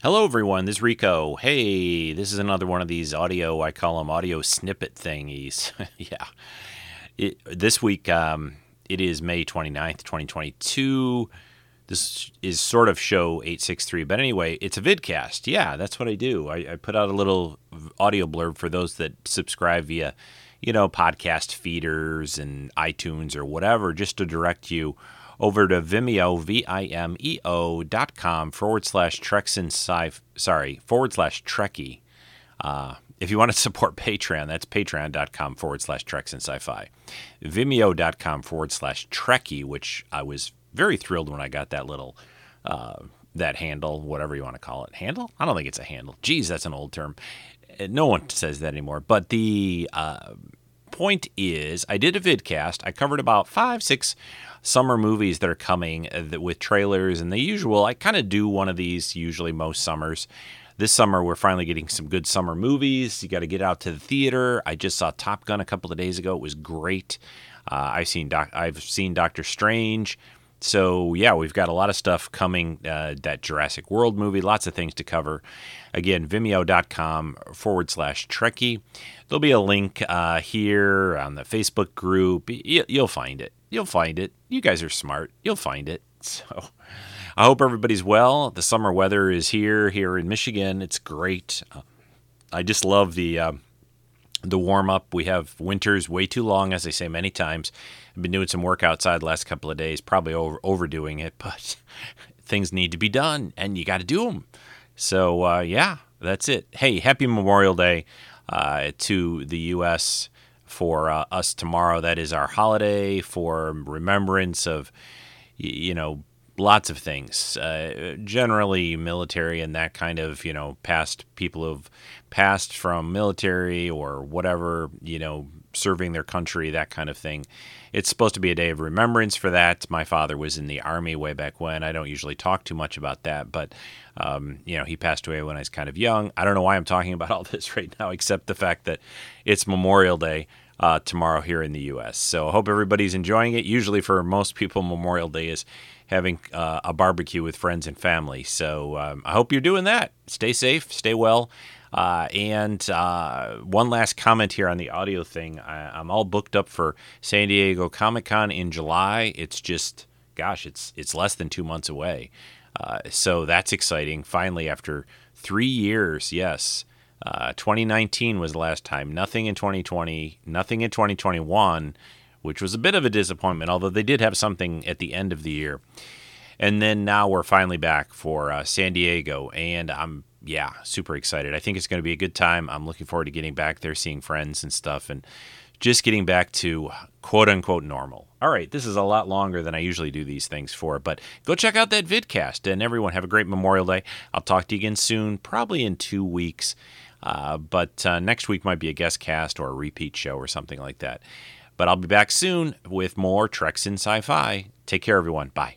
Hello, everyone. This is Rico. Hey, this is another one of these audio, I call them audio snippet thingies. yeah. It, this week, um, it is May 29th, 2022. This is sort of show 863. But anyway, it's a vidcast. Yeah, that's what I do. I, I put out a little audio blurb for those that subscribe via, you know, podcast feeders and iTunes or whatever, just to direct you over to Vimeo, V-I-M-E-O dot com forward slash Treks in Sci, sorry, forward slash Trekkie. Uh, if you want to support Patreon, that's patreon.com forward slash Treks in Sci-Fi. Vimeo.com forward slash Trekkie, which I was very thrilled when I got that little, uh, that handle, whatever you want to call it. Handle? I don't think it's a handle. Geez, that's an old term. No one says that anymore. But the uh, point is, I did a vidcast. I covered about five, six summer movies that are coming uh, with trailers and the usual. I kind of do one of these usually most summers. This summer, we're finally getting some good summer movies. You got to get out to the theater. I just saw Top Gun a couple of days ago. It was great. Uh, I've seen Doc- I've seen Doctor Strange. So yeah, we've got a lot of stuff coming. Uh, that Jurassic World movie, lots of things to cover. Again, Vimeo.com forward slash Trekkie. There'll be a link uh, here on the Facebook group. You'll find it. You'll find it. You guys are smart. You'll find it. So I hope everybody's well. The summer weather is here here in Michigan. It's great. I just love the uh, the warm up. We have winters way too long, as I say many times. I've been doing some work outside the last couple of days, probably over, overdoing it, but things need to be done, and you got to do them. So uh, yeah, that's it. Hey, happy Memorial Day uh, to the U.S for uh, us tomorrow. That is our holiday for remembrance of, you know, lots of things. Uh, generally, military and that kind of, you know, past people who've passed from military or whatever, you know, serving their country, that kind of thing. It's supposed to be a day of remembrance for that. My father was in the army way back when. I don't usually talk too much about that, but um, you know, he passed away when I was kind of young. I don't know why I'm talking about all this right now, except the fact that it's Memorial Day. Uh, tomorrow here in the U.S. So I hope everybody's enjoying it. Usually, for most people, Memorial Day is having uh, a barbecue with friends and family. So um, I hope you're doing that. Stay safe, stay well, uh, and uh, one last comment here on the audio thing. I, am all booked up for San Diego Comic Con in July. It's just, gosh, it's it's less than two months away. Uh, so that's exciting. Finally, after three years, yes. Uh, 2019 was the last time. Nothing in 2020, nothing in 2021, which was a bit of a disappointment, although they did have something at the end of the year. And then now we're finally back for uh, San Diego, and I'm yeah, super excited. I think it's going to be a good time. I'm looking forward to getting back there, seeing friends and stuff, and just getting back to quote unquote normal. All right, this is a lot longer than I usually do these things for, but go check out that vidcast. And everyone, have a great Memorial Day. I'll talk to you again soon, probably in two weeks. Uh, but uh, next week might be a guest cast or a repeat show or something like that. But I'll be back soon with more Treks in Sci Fi. Take care, everyone. Bye.